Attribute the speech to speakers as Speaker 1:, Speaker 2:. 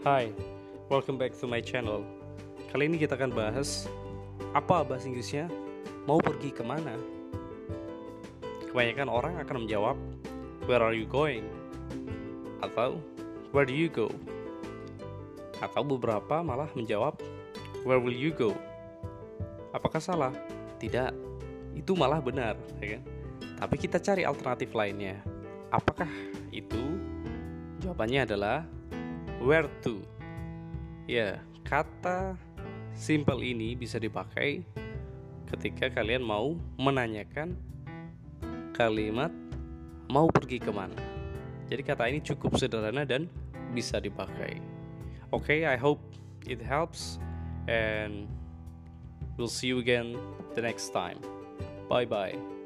Speaker 1: Hai, welcome back to my channel. Kali ini kita akan bahas apa bahasa Inggrisnya mau pergi ke mana. Kebanyakan orang akan menjawab Where are you going? Atau Where do you go? Atau beberapa malah menjawab Where will you go? Apakah salah? Tidak, itu malah benar, ya kan? Tapi kita cari alternatif lainnya. Apakah itu? Jawabannya adalah where to. Ya, kata simple ini bisa dipakai ketika kalian mau menanyakan kalimat mau pergi ke mana. Jadi kata ini cukup sederhana dan bisa dipakai. Oke, okay, I hope it helps and we'll see you again the next time. Bye bye.